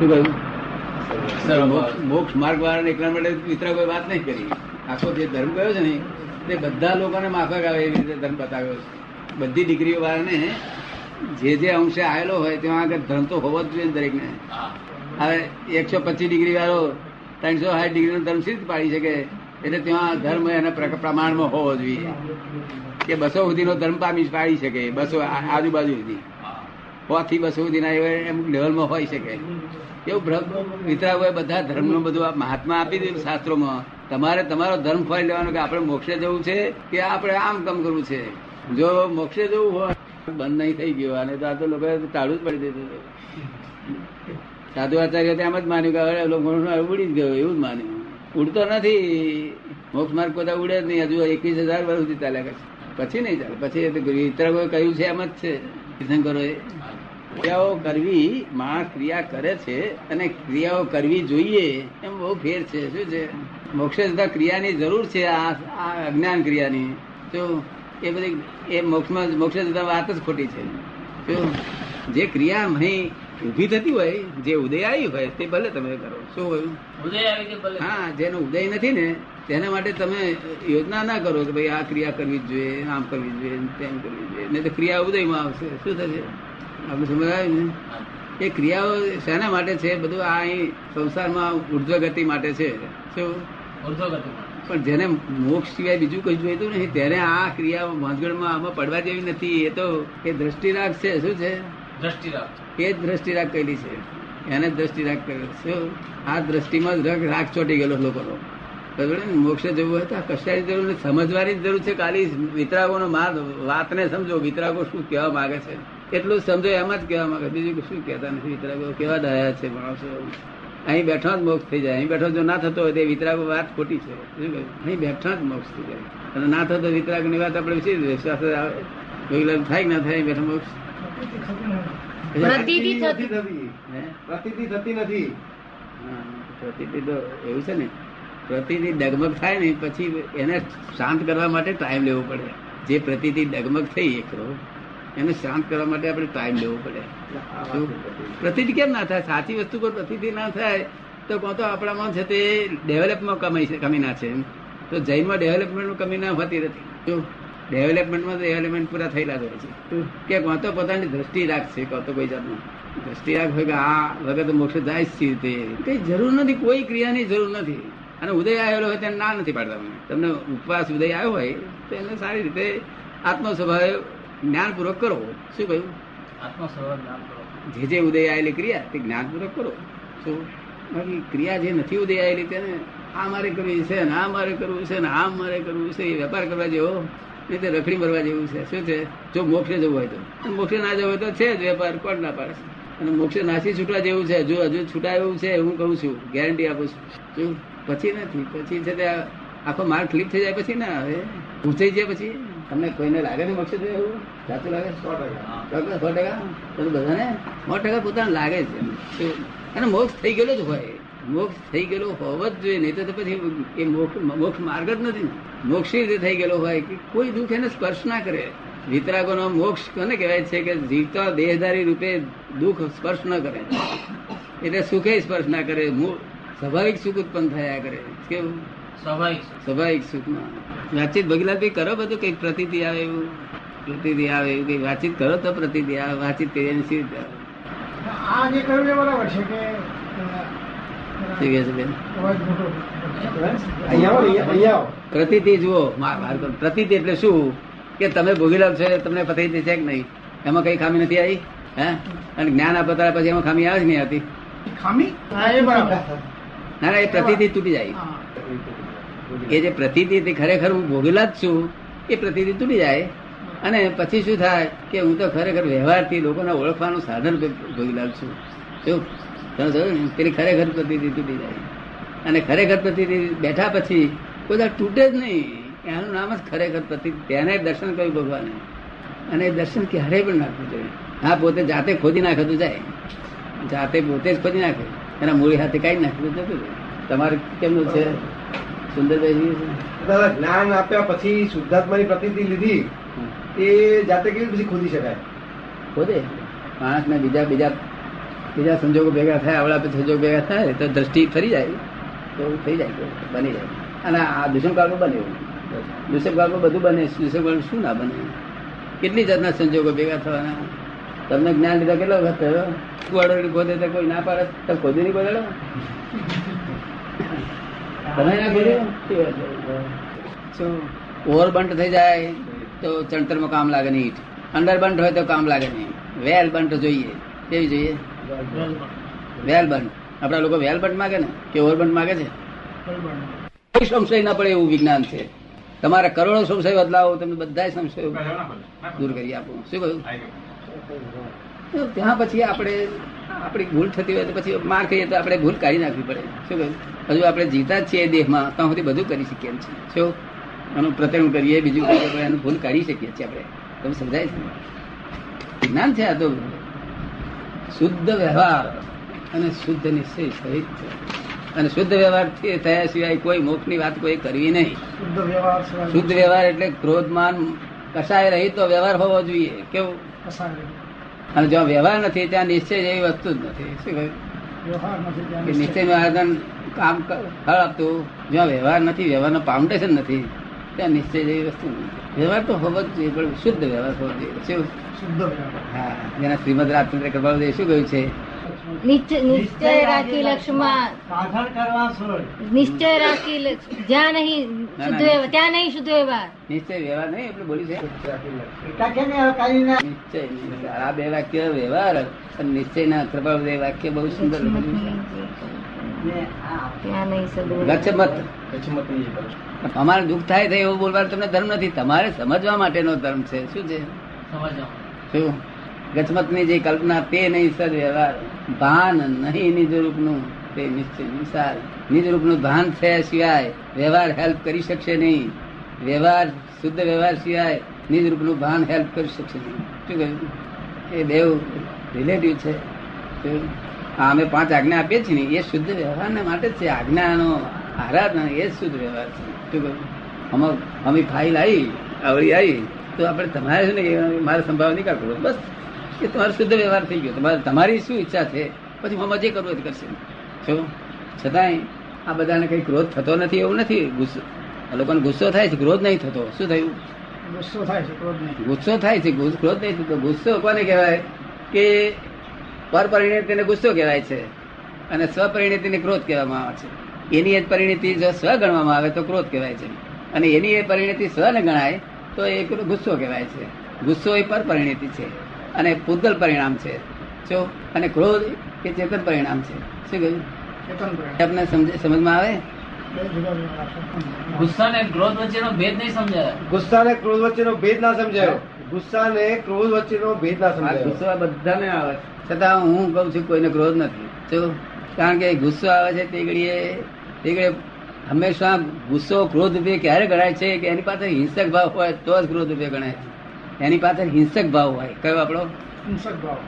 શું કહ્યું? મોક્ષ- માર્ગ વાળાને એકલા માટે મિત્ર કોઈ વાત નહીં કરી. આખો જે ધર્મ કયો છે ને, તે બધા લોકોને માફક આવે એવી રીતે ધર્મ બતાવ્યો છે. બધી ડિગ્રીઓ વાળાને જે જે અંશે આવેલો હોય તેમાં આગળ ધર્મ તો હોવો જ જોઈએ દરેકને. હવે એકસો પચીસ ડિગ્રી વાળો, ત્રણસો સાઠ ડિગ્રી નો ધર્મ સિદ્ધ પાડી શકે? એટલે ત્યાં ધર્મ એના પ્ર- પ્રમાણમાં હોવો જોઈએ. કે બસો સુધીનો ધર્મ પામી પાડી શકે, બસો આજુબાજુ સુધી. હોથી બસો સુધીના એવા અમુક લેવલમાં હોઈ શકે. વિતરા હોય બધા ધર્મનું બધું મહાત્મા આપી દીધું શાસ્ત્રોમાં. તમારે તમારો ધર્મ ફાઈ લેવાનો કે આપણે મોક્ષે જવું છે કે આપણે આમ કામ કરવું છે? જો મોક્ષે જવું હોય, બંધ નહીં થઈ ગયું. અને તો આ તો લોકો ટાળું જ પડી દીધું સાધુ આચાર્ય એમ જ માન્યું કે હવે લોકો ઉડી જ ગયો, એવું જ માન્યું. ઉડતો નથી. મોક્ષ માર્ગ બધા ઉડે જ નહીં. હજુ એકવીસ હજાર વર્ષ સુધી ચાલ્યા કરશે. પછી નહીં ચાલે. પછી તો કહ્યું છે એમ જ છે. તીર્થંકરોએ ક્રિયાઓ કરવી માણસ ક્રિયા કરે છે અને ક્રિયાઓ કરવી જોઈએ એમ બહુ ફેર છે. શું છે? મોક્ષે જતા ક્રિયાની જરૂર છે આ અજ્ઞાન ક્રિયાની. તો એ બધી એ મોક્ષમાં મોક્ષે જતા વાત જ ખોટી છે. તો જે ક્રિયા અહીં ઊભી થતી હોય જે ઉદય આવી હોય તે ભલે તમે કરો. શું હોય? ઉદય આવી ભલે? હા જેનો ઉદય નથી ને તેના માટે તમે યોજના ના કરો કે ભાઈ આ ક્રિયા કરવી જોઈએ આમ કરવી જોઈએ તેમ કરવી જોઈએ. નહીં તો ક્રિયા ઉદયમાં આવશે. શું થશે? આપણે સમજ ને? એ ક્રિયાઓ શેના માટે છે? બધું આ અહીં સંસારમાં ઉર્ધ્વ ગતિ માટે છે. શું? પણ જેને મોક્ષ સિવાય બીજું કશું જોઈતું નહીં તેને આ ક્રિયા ભાંજગડમાં આમાં પડવા જેવી નથી. એ તો એ દ્રષ્ટિરાગ છે. શું છે? દ્રષ્ટિ રાખ એ જ દ્રષ્ટિરાગ કહેલી છે. એને દ્રષ્ટિરાગ કર્યો શું? આ દ્રષ્ટિમાં જ રાગ ચોટી ગયેલો લોકોનો. મોક્ષ ને? મોક્ષે જવું હોય તો કશાની જરૂર નથી. સમજવાની જરૂર છે. ખાલી વિતરાગોનો માર્ગ વાતને સમજો. વિતરાગો શું કહેવા માંગે છે? એટલું સમજો એમ જ કહેવા માંગે. બીજું શું કહેતા નથી વિતરાગો? કેવા દયા છે માણસો? અહીં બેઠો જ મોક્ષ થઈ જાય. અહીં બેઠો જો ના થતો હોય તે વિતરાગો વાત ખોટી છે. અહીં બેઠા જ મોક્ષ થઈ જાય. અને ના થતો વિતરાગની વાત આપણે વિશે વિશ્વાસ આવે. થાય ના થાય અહીં બેઠો મોક્ષ? પ્રતીતિ થતી. નથી. હા, પ્રતિથી તો એવું છે ને. પ્રતિથી ડગમગ થાય ને પછી એને શાંત કરવા માટે ટાઈમ લેવો પડે. જે પ્રતિથી ડગમગ થઈ એકરો એને શાંત કરવા માટે આપણે ટાઈમ લેવો પડે? પ્રતિથી કેમ ના થાય? સાચી વસ્તુ પર પ્રતિથી ના થાય તો કહો તો આપણામાં છે તે ડેવલપમાં કમાઈ છે કમી ના છે તો જૈનમાં ડેવલપમેન્ટમાં કમી ના હોતી નથી. ડેવલપમેન્ટમાં તો ડેવલપમેન્ટ પૂરા થયેલા જ હોય છે? કે કહો તો પોતાની દ્રષ્ટિ રાખશે કહો તો કોઈ જાતનું. દ્રષ્ટિ રાખ હોય કે આ વગર તો મોક્ષ જાય જ છે તે કઈ જરૂર નથી કોઈ ક્રિયાની જરૂર નથી. અને ઉદય આવેલો હોય તેને ના નથી પાડતા. તમને ઉપવાસ ઉદય આવ્યો હોય તો એને સારી રીતે આત્મ સ્વભાવે જ્ઞાનપૂર્વક કરો. શું કહ્યું? આત્મ નામ કરો. જે જે ઉદય આવેલી ક્રિયા તે જ્ઞાનપૂર્વક કરો. શું? બાકી ક્રિયા જે નથી ઉદય આવેલી તેને આ મારે કરવી છે ને આ મારે કરવું છે ને આ મારે કરવું છે એ વેપાર કરવા જેવો નહીં તે રખડી મરવા જેવું છે. શું છે? જો મોક્ષે જવું હોય તો. મોક્ષે ના જવું હોય તો છે જ વેપાર કોણ ના પાડે? છે? અને મોક્ષે નાસી છૂટવા જેવું છે. જો હજુ છૂટાયું એવું છે હું કહું છું. ગેરંટી આપું છું. શું પછી નથી પછી છે તે આખો માર્ગ ક્લિક થઈ જાય પછી ના હવે હું થઈ જાય પછી? તમને કોઈને લાગે ને મોક્ષે જવું એવું? સાચું લાગે? સો ટકા. સો ટકા? તો બધાને સો ટકા પોતાને લાગે છે? અને મોક્ષ થઈ ગયેલો જ હોય. મોક્ષ થઈ ગયેલો હોવો જ જોઈએ. નહીં તો પછી એ મોક્ષ મોક્ષ માર્ગ જ નથી. મોક્ષી રીતે થઈ ગયેલો હોય કે કોઈ દુઃખ એને સ્પર્શ ના કરે. વિતરાગોનો મોક્ષ કોને કહેવાય છે કે જીવતા દેહધારી રૂપે દુઃખ સ્પર્શ ન કરે. એટલે સુખે સ્પર્શ ના કરે. સ્વાભાવિક સુખ ઉત્પન્ન થયા કરે. કેવું? સ્વાભાવિક સુખમાં વાતચીત ભગીલાલભાઈ કરો બધું કંઈક પ્રતિતિ આવે એવું. પ્રતિતિ આવે એવું કઈ વાતચીત કરો તો પ્રતિતિ આવે વાતચીત કરી આવે આ જે કહ્યું બરાબર છે કે શું પ્રતિતિ જુઓ. પ્રતિતિ એટલે શું? કે તમે ભોગીલા છો તમને પતિ છે કે નહીં? એમાં કઈ ખામી નથી આવી? હે? અને જ્ઞાન આપતા પછી એમાં ખામી આવે જ નહીં આવતી? ખામી? ના ના એ પ્રતિતિ તૂટી જાય. એ જે પ્રતિતિ તે ખરેખર હું ભોગેલા જ છું, એ પ્રતિતિ તૂટી જાય. અને પછી શું થાય કે હું તો ખરેખર વ્યવહારથી લોકોને ઓળખવાનું સાધન ભોગેલા છું. શું? પેલી ખરેખર પ્રતિતિ તૂટી જાય. અને ખરેખર પ્રતિતિ બેઠા પછી કોઈ તૂટે જ નહીં. એનું નામ જ ખરેખર પ્રતિ તેને દર્શન કર્યું ભગવાને. અને એ દર્શન ક્યારેય પણ નાખવું જોઈએ હા, પોતે જાતે ખોદી નાખતું જાય. જાતે પોતે જ ખોદી નાખે. એના મૂળી હાથે કાંઈ નાખતું રહે. તમારે કેમનું છે? સુંદરભાઈ દાદા જ્ઞાન આપ્યા પછી શુદ્ધાત્માની પ્રતીતિ લીધી એ જાતે કેવી પછી ખોદી શકાય? ખોદે. માણસને બીજા બીજા બીજા સંજોગો ભેગા થાય આવડા સંજોગ ભેગા થાય તો દ્રષ્ટિ ફરી જાય. તો થઈ જાય બની જાય. અને આ દુષ્મ કાળમાં બને એવું દુષ્મ કાળમાં બધું બને દુષ્મ કાળમાં શું ના બને? કેટલી જાતના સંજોગો ભેગા થવાના? તમને જ્ઞાન લીધા કેટલો વખત થયો? કુવાડો ખોદે તો કોઈ ના પાડે? તો ખોદી નહીં ખોદેલો ઓવરબંટ થઈ જાય તો ચણતરમાં કામ લાગે નહીં. અંડરબંટ હોય તો કામ લાગે નહીં. વેલ બંટ જોઈએ. કેવી જોઈએ? વેલ બંટ આપણા લોકો વેલ બંટ માગે ને? કે ઓવરબંટ માગે છે? સંશય ના પડે એવું વિજ્ઞાન છે. તમારે કરોડો સંશય બદલાવો તમે બધા સંશયો દૂર કરી આપો. શું કહ્યું? ત્યાં પછી આપણે આપણી ભૂલ થતી હોય તો પછી માર ખાઈએ તો આપણે ભૂલ કાઢી નાખવી પડે. શું કહ્યું? હજુ આપણે જીતા જ છીએ દેહમાં ત્યાં સુધી બધું કરી શકીએ છીએ શું? એનું પ્રતરણ કરીએ બીજું કરીએ એનું ભૂલ કાઢી શકીએ છીએ આપણે. તમે સમજાય છે? જ્ઞાન છે આ તો. શુદ્ધ વ્યવહાર અને શુદ્ધ નિશ્ચય સહિત છે. અને શુદ્ધ વ્યવહાર થયા સિવાય કોઈ મોક્ષની વાત કોઈ કરવી નહીં. શુદ્ધ વ્યવહાર એટલે ક્રોધમાન કશાય રહી તો વ્યવહાર હોવો જોઈએ. કેવું? કસાય અને જ્યાં વ્યવહાર નથી ત્યાં નિશ્ચય જેવી વસ્તુ જ નથી. શું કહ્યું. નિશ્ચયનું આયોજન કામ ફળ આપતું. જ્યાં વ્યવહાર નથી વ્યવહારનો ફાઉન્ડેશન નથી ત્યાં નિશ્ચય જેવી વસ્તુ નથી. વ્યવહાર તો હોવો જ જોઈએ પણ શુદ્ધ વ્યવહાર હોવો જોઈએ. શું? શુદ્ધ હા જેના શ્રીમદ રાજચંદ્ર કૃપાલ શું કહ્યું છે? નિશ્ચય નિશ્ચય રાખી લક્ષ્મણ. સાધન કરવા છોડ નિશ્ચય રાખી જ્યાં નહીં શુદ્ધ વ્યવહાર ત્યાં નહીં શુદ્ધ વ્યવહાર નિશ્ચય વ્યવહાર નહીં એટલે બોલી છે. નિશ્ચય નિશ્ચય. આ બે વાક્ય વ્યવહાર અને પ્રભાવ બે વાક્ય બહુ સુંદર. અમારે દુઃખ થાય એવું બોલવાનું તમને ધર્મ નથી. તમારે સમજવા માટેનો ધર્મ છે. શું છે? સમજવા. શું? ગચમતની જે કલ્પના તે નહીં સદ વ્યવહાર. ભાન નહીં નિજરૂપનું, તે નિશ્ચય નિસાર. નિજરૂપનું ભાન થયા સિવાય વ્યવહાર હેલ્પ કરી શકશે નહીં. વ્યવહાર, શુદ્ધ વ્યવહાર સિવાય નિજરૂપનું ભાન હેલ્પ કરી શકશે નહીં. શું કહ્યું? એ દેવ રિલેટિવ છે. અમે પાંચ આજ્ઞા આપીએ છીએ ને, એ શુદ્ધ વ્યવહારને માટે છે. આજ્ઞાનો આરાધના, એ શુદ્ધ વ્યવહાર છે. શું કહ્યું? અમે અમે ફાઇલ આવી આવડી આવી તો આપણે તમારે શું ને મારે સંભાવ નહીં કરવો બસ. એ તમારો શુદ્ધ વ્યવહાર થઈ ગયો. તમારે તમારી શું ઈચ્છા છે? પછી મમ્મા જે કરવું એ કરશે. શું છતાંય આ બધાને કઈ ક્રોધ થતો નથી એવું નથી. ગુસ્સો લોકોને ગુસ્સો થાય છે ક્રોધ નહીં થતો. શું થયું? ગુસ્સો થાય છે ક્રોધ નહીં. ગુસ્સો થાય છે ક્રોધ નહીં થતો. ગુસ્સો કોને કહેવાય? કે પરપરિણતિને ગુસ્સો કહેવાય છે. અને સ્વપરિણતિને ક્રોધ કહેવામાં આવે છે. એની એ જ પરિણતિ જો સ્વ ગણવામાં આવે તો ક્રોધ કહેવાય છે. અને એની એ પરિણતિ સ્વ ને ગણાય તો એ ગુસ્સો કહેવાય છે. ગુસ્સો એ પરપરિણતિ છે. અને પૂતગલ પરિણામ છે. જો અને ક્રોધ એ ચેતન પરિણામ છે. શું કહ્યું. આપને સમજ સમજમાં આવે. ગુસ્સા ને ક્રોધ વચ્ચેનો ભેદ નહીં સમજાય. ગુસ્સા ને ક્રોધ વચ્ચેનો ભેદ ના સમજાયો. ગુસ્સા અને ક્રોધ વચ્ચેનો ભેદ ના સમજાયો. ગુસ્સા બધાને આવે. છતાં હું કઉ છું કોઈને ક્રોધ નથી. જો કારણ કે ગુસ્સો આવે છે તે ઘડીએ તે ઘડીએ હંમેશા ગુસ્સો ક્રોધ રૂપે ક્યારે ગણાય છે કે એની પાસે હિંસક ભાવ હોય તો જ ક્રોધ રૂપે ગણાય છે. એની પાસે હિંસક ભાવ હોય. કયો આપણો? હિંસક ભાવ.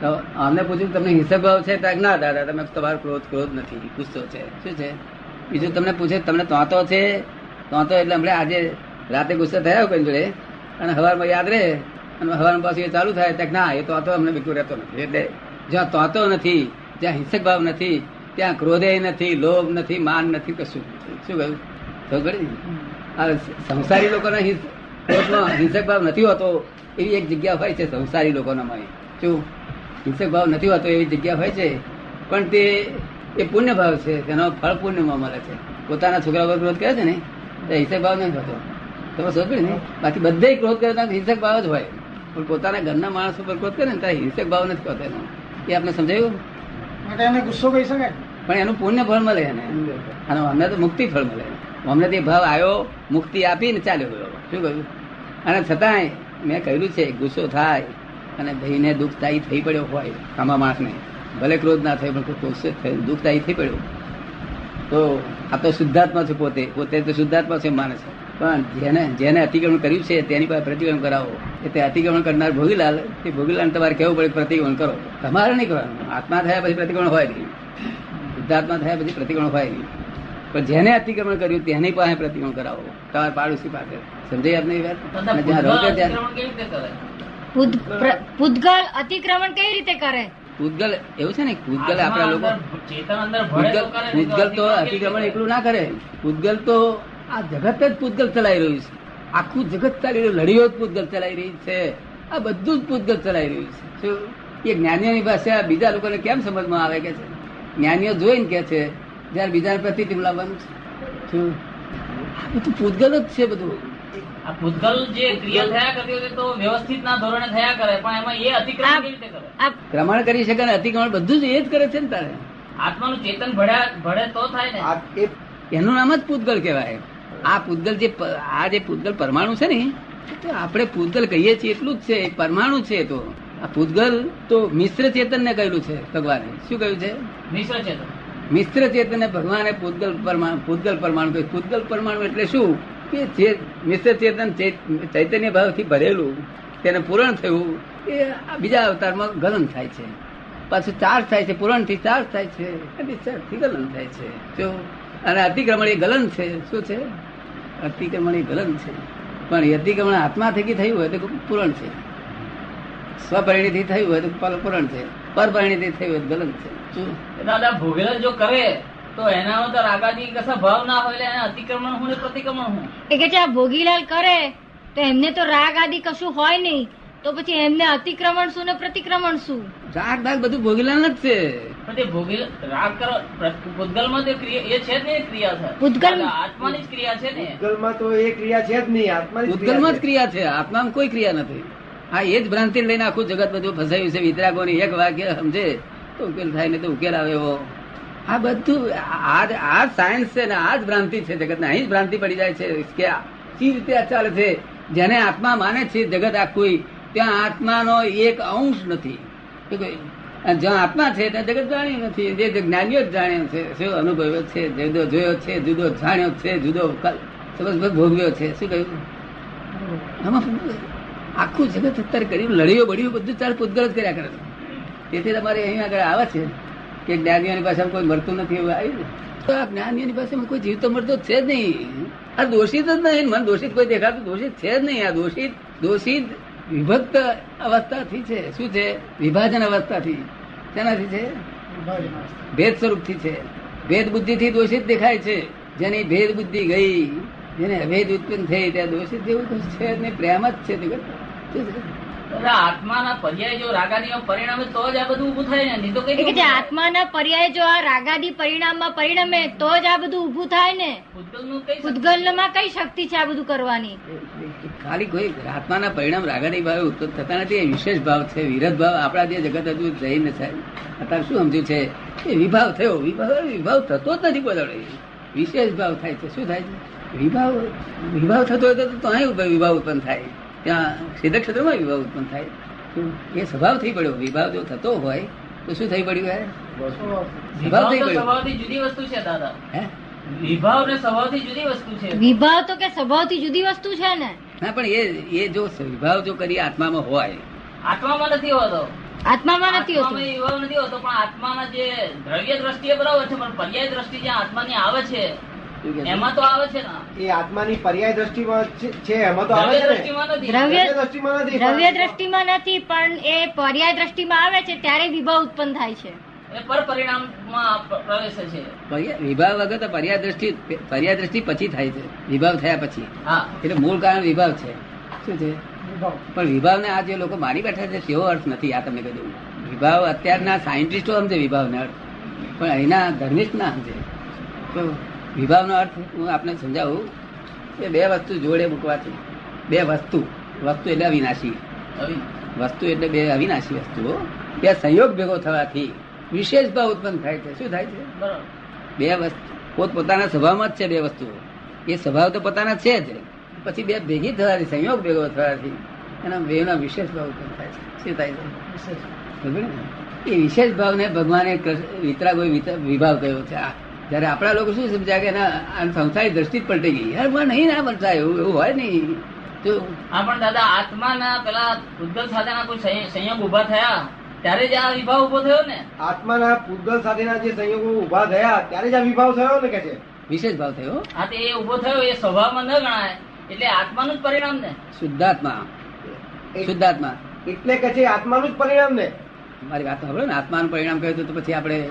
તો અમને પૂછ્યું તમને હિંસક ભાવ છે? તો ના દાદા તમે તમારો ક્રોધ ક્રોધ નથી ગુસ્સો છે. શું છે? બીજું તમને પૂછે તમને તોતો છે તોતો એટલે હમણાં આજે રાતે ગુસ્સો થયા કોઈ જોડે અને હવારમાં યાદ રહે અને હવારમાં પાછું એ ચાલુ થાય ત્યાં ના એ તો અમને બિલકુલ રહેતો નથી. એટલે જ્યાં તોતો નથી જ્યાં હિંસક ભાવ નથી ત્યાં ક્રોધે નથી લોભ નથી માન નથી કશું શું કહ્યું? સંસારી લોકોના હિંસ- હિંસક ભાવ નથી હોતો એવી એક જગ્યા હોય છે સંસારી લોકોનામાં શું? હિંસક ભાવ નથી હોતો એવી જગ્યા હોય છે? પણ તે એ પુણ્ય ભાવ છે તેનો ફળ પુણ્યમાં મળે છે. પોતાના છોકરા પર ક્રોધ કરે છે ને તો હિંસક ભાવ નથી હોતો. તમે સમજ ને? બાકી બધે ક્રોધ કરે તો હિંસક ભાવ જ હોય. પણ પોતાના ઘરના માણસો ઉપર ક્રોધ કરે ને ત્યારે હિંસક ભાવ નથી હોતો એનો. એ આપણે સમજાયું? એને ગુસ્સો કહી શકાય? પણ એનું પુણ્ય ફળ મળે એને. અને અમને તો મુક્તિ ફળ મળે. અમને ભાવ આવ્યો મુક્તિ આપીને ચાલ્યો ગયો. શું કહ્યું? અને છતાંય મેં કહ્યું છે, ગુસ્સો થાય અને ભાઈને દુઃખદાયી થઈ પડ્યો હોય આમાં માણસને. ભલે ક્રોધ ના થાય, પણ ગુસ્સો દુઃખદાયી થઈ પડ્યો. તો આ તો શુદ્ધાત્મા છે પોતે. પોતે તો શુદ્ધાત્મા છે માણસ પણ જેને જેને અતિક્રમણ કર્યું છે, તેની પાસે પ્રતિક્રમણ કરાવો. એ તે અતિક્રમણ કરનાર ભોગીલાલ તે ભોગીલાલ તમારે કેવું પડે પ્રતિક્રમણ કરો. તમારે નહીં કરવાનું. આત્મા થયા પછી પ્રતિક્રમણ હોય નહીં. શુદ્ધાત્મા થયા પછી પ્રતિક્રમણ હોય નહીં. પણ જેને અતિક્રમણ કર્યું તેની પાસે પ્રતિક્રમણ કરાવો. તમારા પાડોશી પાસે. સમજાય આપને એ વાત જ્યાં રહો ત્યાં પૂતગલ અતિક્રમણ કેવી રીતે કરે? પૂતગલ એવું છે ને પૂતગલ આપણા લોકો પૂતગલ તો કરે નહીં પૂતગલ તો અતિક્રમણ એકલું ના કરે. પૂતગલ તો આ જગત જ પૂતગલ ચલાવી રહ્યું છે. આખું જગત ચાલી રહ્યું લડીઓ જ પૂતગલ ચલાવી રહી છે. આ બધું જ પૂતગલ ચલાવી રહ્યું છે. શું? એ જ્ઞાનીઓની પાસે આ બીજા લોકોને કેમ સમજમાં આવે કે છે? જ્ઞાનીઓ જોઈને કે છે જયારે બીજા પ્રતિ તેમલા છે. શું? આ બધું પૂતગલ જ છે બધું. આ ભૂતગલ જે ક્રિયા થયા કરતી હોય તો વ્યવસ્થિત ના ધોરણે થયા કરે પણ એમાં એ અતિક્રમણ કેવી રીતે કરે? આ કરી શકે ને અતિક્રમણ બધું જ એ જ કરે છે ને તારે. આત્માનું ચેતન ભળ્યા ભળે તો થાય ને. એ એનું નામ જ પૂતગલ કહેવાય. આ પૂતગલ જે આ જે પૂતગલ પરમાણુ છે ને તો આપણે પૂતગલ કહીએ છીએ એટલું જ છે એ પરમાણુ છે એ તો. આ પૂતગલ તો મિશ્ર ચેતન ને કહેલું છે ભગવાને. શું કહ્યું છે? મિશ્ર ચેતન. મિશ્ર ચેતન ભગવાને પૂતગલ પરમાણુ પૂતગલ પરમાણુ કહ્યું. પૂતગલ પરમાણુ એટલે શું? કે જે મિશ્ર ચેતન ચૈતન્ય ભાવથી ભરેલું, તેને પૂરણ થયું, એ બીજા અવતારમાં ગલન થાય છે. પાછું ચાર્જ થાય છે પૂરણથી ચાર્જ થાય છે ડિસ્ચાર્જથી ગલન થાય છે. જો અને અતિક્રમણ એ ગલન છે. શું છે? અતિક્રમણ એ ગલન છે. પણ અતિક્રમણ આત્મા થકી થયું હોય તો પૂરણ છે. સ્વપરિણીથી થયું હોય તો પૂરણ છે. પરપરિણીથી થયું ગલન છે દાદા ભોગેલા જો કરે તો એના તો રાગાદી કશા ભાવ ના હોય એને અતિક્રમણ હું પ્રતિક્રમણ હું? એ કે આ ભોગીલાલ કરે તો એમને તો રાગ આદિ કશું હોય નહીં. તો પછી એમને અતિક્રમણ શું ને પ્રતિક્રમણ શું? રાગ દાગ બધું ભોગીલાલ જ છે. તે ભોગેલ રાગ કરો ભૂતગલમાં તે ક્રિયા એ છે જ નહીં ક્રિયા છે. ભૂતગલ- આત્માની જ ક્રિયા છે ને? ભૂતગલમાં તો એ ક્રિયા છે જ નહીં આત્માની જ ઉદ્ગલમાં જ ક્રિયા ક્રિયા છે. આત્મામાં કોઈ ક્રિયા નથી. આ એ જ ભ્રાંતિ લઈને આખું જગત બધું ફસાયું છે. વિતરાગોની એક વાક્ય સમજે? તો ઉકેલ થાય ને તો ઉકેલ આવે એવો. આ બધું આ આ સાયન્સ છે ને આ જ ભ્રાંતિ છે જગત અહીં જ ભ્રાંતિ પડી જાય છે કે કઈ રીતે આ ચાલે છે? જેને આત્મા માને છે જગત આખું ત્યાં આત્માનો એક અંશ નથી? જ્યાં આત્મા છે ત્યાં જગત જાણ્યું નથી. જે જ્ઞાનીઓ જ જાણ્યો છે શું અનુભવ્યો છે જુદો જોયો છે જુદો જાણ્યો છે જુદો સમજ ભોગવ્યો છે. શું કહ્યું? આખું જગત અત્યારે કર્યું, લડીઓ બળ્યું બધું ચાલ પૂતગલ જ કર્યા કરે. તેથી તમારે અહીં આગળ આવે છે કે જ્ઞાનીઓની પાસે કોઈ મળતું નથી એવું આવ્યું તો આ જ્ઞાનીઓની પાસે કોઈ જીવતો મળતો છે જ નહીં. આ દોષિત જ નહીં. મને દોષિત કોઈ દેખાતું દોષિત છે જ નહીં. આ દોષિત દોષિત વિભક્ત અવસ્થાથી છે. શું છે? વિભાજન અવસ્થાથી. તેનાથી છે? ભેદ સ્વરૂપથી છે. ભેદ બુદ્ધિથી દોષિત દેખાય છે. જેની ભેદ બુદ્ધિ ગઈ, જેને અભેદ ઉત્પન્ન થઈ, ત્યાં દોષિત જેવું કશું છે જ નહીં. પ્રેમ જ છે આત્માના પર્યાય જો રાગાદીનો પરિણામે તો જ આ બધું ઊભું થાય ને? નહીં તો કઈ કે આત્માના પર્યાય જો આ રાગાદી પરિણામમાં પરિણમે તો જ આ બધું ઊભું થાય ને? ભૂતગલનું કઈ કઈ શક્તિ છે આ બધું કરવાની? ખાલી કોઈ આત્માના પરિણામ રાગાદી ભાવે ઉત્પન્ન થતા નથી એ વિશેષ ભાવ છે વિરત ભાવ. આપણા જે જગત હજુ જઈ ન થાય અત્યારે શું સમજ્યું છે? એ વિભાવ થયો વિભાવ વિભાવ થતો જ નથી બદલે વિશેષ ભાવ થાય છે શું થાય છે? વિભાવ વિભાવ થતો હોય તો તો અહીં વિભાવ ઉત્પન્ન થાય. ત્યાં સિદ્ધ ક્ષેત્રમાં વિભાવ ઉત્પન્ન થાય. એ સ્વભાવ થઈ પડ્યો. વિભાવ જો થતો હોય તો શું થઈ પડ્યું હે વિભાવ થઈ પડ્યો જુદી વસ્તુ છે દાદા. હે? વિભાવ ને સ્વભાવથી જુદી વસ્તુ છે. વિભાવ તો કે સ્વભાવથી જુદી વસ્તુ છે ને? ના પણ એ એ જો વિભાવ જો કરી આત્મામાં હોય. આત્મામાં નથી હોતો. આત્મામાં નથી હોતો. વિભાવ નથી હોતો પણ આત્માના જે દ્રવ્ય દ્રષ્ટિએ બરાબર છે પણ પર્યાય દ્રષ્ટિ જ્યાં આત્માની આવે છે? એમાં તો આવે છે ને. એ આત્માની પર્યાય દ્રષ્ટિમાં છે- એમાં તો આવે છે નથી. દ્રવ્ય દ્રવ્ય દ્રષ્ટિમાં નથી દ્રવ્ય દ્રષ્ટિમાં નથી પણ એ પર્યાય દ્રષ્ટિમાં આવે છે ત્યારે વિભાવ ઉત્પન્ન થાય છે. વિભાવ વગર તો પર્યા દ્રષ્ટિ પર્યા દ્રષ્ટિ પછી થાય છે. વિભાવ થયા પછી. હા. એટલે મૂળ કારણ વિભાવ છે. શું છે? પણ વિભાવને આ જે લોકો મારી બેઠા છે તેવો અર્થ નથી આ તમને કહ્યું વિભાવ અત્યારના સાયન્ટિસ્ટો સમજે વિભાવને અર્થ. પણ અહીંના ધર્મિસ્ટ ના સમજે. તો વિભાવનો અર્થ હું આપને સમજાવું કે બે વસ્તુ જોડે મૂકવાથી. બે વસ્તુ. વસ્તુ એટલે અવિનાશી. વસ્તુ એટલે બે અવિનાશી વસ્તુઓ. બે સંયોગ ભેગો થવાથી વિશેષ ભાવ ઉત્પન્ન થાય છે. શું થાય છે? બરોબર. બે વસ્તુ. પોત પોતાના સ્વભાવમાં જ છે બે વસ્તુઓ. એ સ્વભાવ તો પોતાના છે જ. પછી બે ભેગી થવાથી સંયોગ ભેગો થવાથી એના બેના વિશેષ ભાવ ઉત્પન્ન થાય છે. શું થાય છે? એ વિશેષ ભાવને ભગવાને કૃષ્ણ- વિતરાગોએ વિત- વિભાવ કયો છે? આ જયારે આપણા લોકો શું સમજ્યા કે ના આ સંસારી દ્રષ્ટિ જ પલટી ગઈ. યાર પણ નહીં ના બનતા એવું એવું હોય નહીં. તો હા પણ દાદા આત્માના પેલા ઉદ્ગલ સાથેના કોઈ સંય- સંયોગ ઊભા થયા ત્યારે જ આ વિભાવ ઊભો થયો ને? આત્માના પૂતગલ સાથેના જે સંયોગો ઊભા થયા ત્યારે જ આ વિભાવ થયો ને કે છે? વિશેષ ભાવ થયો? હા તે એ ઊભો થયો એ સ્વભાવમાં ન ગણાય એટલે આત્માનું જ પરિણામ ને? શુદ્ધાત્મા. શુદ્ધાત્મા. એટલે કે છે આત્માનું જ પરિણામ ને? મારી વાત સાંભળો ને આત્માનું પરિણામ કહ્યું તો પછી આપણે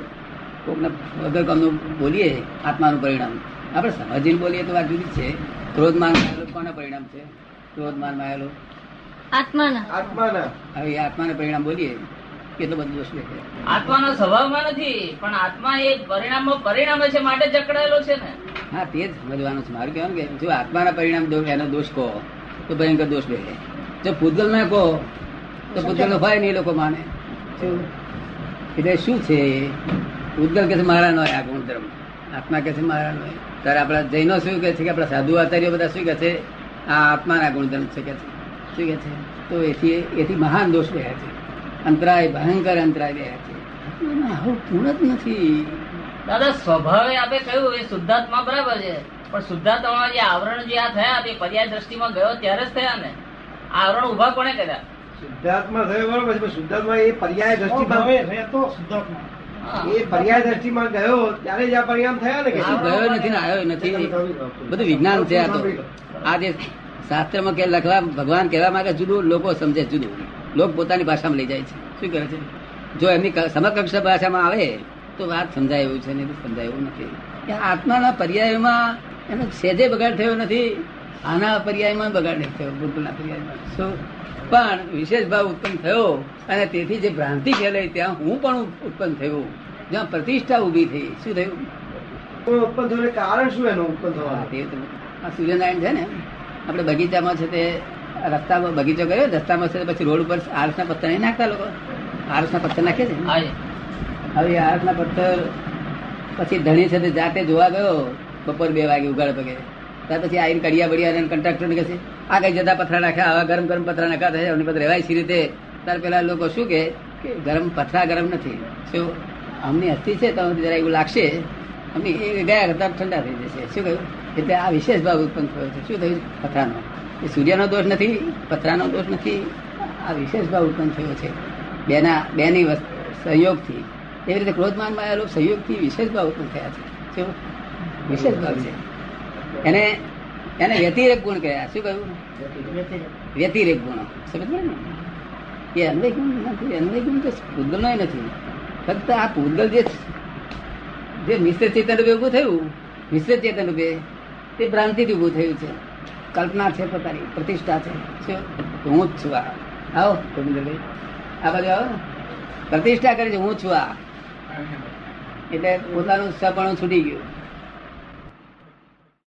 કોકને વગર કામનું બોલીએ આત્માનું પરિણામ. આપણે સમજીને બોલીએ તો વાત જુદી છે. ક્રોધ માન માયેલો કોના પરિણામ છે? ક્રોધમાન માયેલો આત્માના. આત્માના. હવે આત્માના પરિણામ બોલીએ કેટલો બધો દોષ દેખાય આત્માનો સ્વભાવમાં નથી પણ આત્મા એ પરિણામો પરિણામે છે માટે જકડાયેલો છે ને. હા તે જ સમજવાનું છે. મારું કહેવાનું કે જો આત્માના પરિણામ દો એનો દોષ કહો તો ભયંકર દોષ દેખાય જો પૂતગલ ના કહો તો પૂતગલ ભાઈ નહીં લોકો માને. શું? એટલે શું છે? પૂતગલ કે છે મારા નો આ ગુણધર્મ. આત્મા કે છે મારા નો ત્યારે આપણા જૈનો શું કે છે કે આપણા સાધુ આચાર્યો બધા શું કે છે આ આત્માના ગુણધર્મ છે કે છે. શું કે છે? તો એથી એથી મહાન દોષ રહ્યા છે. અંતરાય ભયંકર અંતરાય રહ્યા છે. આવું પૂર્ણ જ નથી. દાદા સ્વભાવે આપે કહ્યું એ શુદ્ધાત્મા બરાબર છે. પણ શુદ્ધાત્મા જે આવરણ જે આ થયા તે પર્યાય દ્રષ્ટિમાં ગયો ત્યારે જ થયા ને. આ આવરણ ઊભા કોને કર્યા? શુદ્ધાત્મા થયો બરોબર છે શુદ્ધાત્મા એ પર્યાય ભાવે દ્રષ્ટિમાં રહેતો શુદ્ધાત્મા. એ પર્યાય દ્રષ્ટિમાં ગયો ત્યારે જ આ પરિણામ થયા ને કે? ગયો નથી ને આવ્યો નથી. બધું વિજ્ઞાન છે આ તો. આ જે શાસ્ત્રમાં કે લખવા ભગવાન કહેવા માંગે જુદું લોકો સમજે જુદું. લોક પોતાની ભાષામાં લઈ જાય છે. શું કરે છે? જો એમની સમકક્ષ ભાષામાં આવે તો વાત સમજાય એવું છે નહીં સમજાય એવું નથી. કે આત્માના પર્યાયમાં એનો સેજે બગાડ થયો નથી આના પર્યાયમાં બગાડ થયો બુદ્ધના પર્યાયમાં. શું? પણ વિશેષ ભાવ ઉત્પન્ન થયો અને તેથી જે ભ્રાંતિ ફેલાઈ ત્યાં હું પણ ઉત્પન્ન થયું. જ્યાં પ્રતિષ્ઠા ઊભી થઈ. શું થયું? ઉત્પન્ન થયું કારણ શું એનું ઉત્પન્ન થવાનું? આ સૂર્યનારાયણ છે ને આપણે બગીચામાં છે તે રસ્તામાં બગીચો કર્યો રસ્તામાં છે તે પછી રોડ ઉપર આરસના પથ્થર નહીં નાખતા લોકો? આરસના પથ્થર નાખે છે? હવે આરસના પથ્થર પછી ધણી છે તે જાતે જોવા ગયો બપોર બે વાગે ઉગાડ પગે. ત્યાર પછી આવીને કડિયા બડિયા કંટ્રાક્ટર ને કહે છે, આ કઈ જતા પથરા નાખ્યા? આવા ગરમ ગરમ પથરા નાખ્યા થાય એમની પાસે રહેવાય છે રીતે? તાર પેલા લોકો શું કે ગરમ પથરા ગરમ નથી. શું અમની હસ્તી છે તો જરા એવું લાગશે. અમને એ ગયા કરતા ઠંડા થઈ જશે. શું કહ્યું? એટલે આ વિશેષ ભાવ ઉત્પન્ન થયો છે. શું થયું? પથરાનો. એ સૂર્યનો દોષ નથી, પથરાનો દોષ નથી. આ વિશેષ ભાવ ઉત્પન્ન થયો છે. બેના, બેની સહયોગથી એવી રીતે ક્રોધમાનમાં આવેલો સહયોગથી વિશેષ ભાવ ઉત્પન્ન થયા છે. શું? વિશેષ ભાવ છે. એને એને વ્યતિરેક ગુણ કહેવાય. શું કહ્યું? વ્યતિરેક ગુણ. સમજ પડે ને? એ અન્વય ગુણ નથી અન્વય ગુણ તો પૂતગલનો નથી. ફક્ત આ પૂતગલ જે જે મિશ્ર ચેતન રૂપે ઉભું થયું મિશ્ર ચેતન રૂપે તે ભ્રાંતિથી ઉભું થયું છે. કલ્પના છે પોતાની પ્રતિષ્ઠા છે. શું? હું જ છું આ. આવો ગોવિંદભાઈ. આ બાજુ આવો. પ્રતિષ્ઠા કરી છે હું છું આ. એટલે પોતાનું સપણું છૂટી ગયું.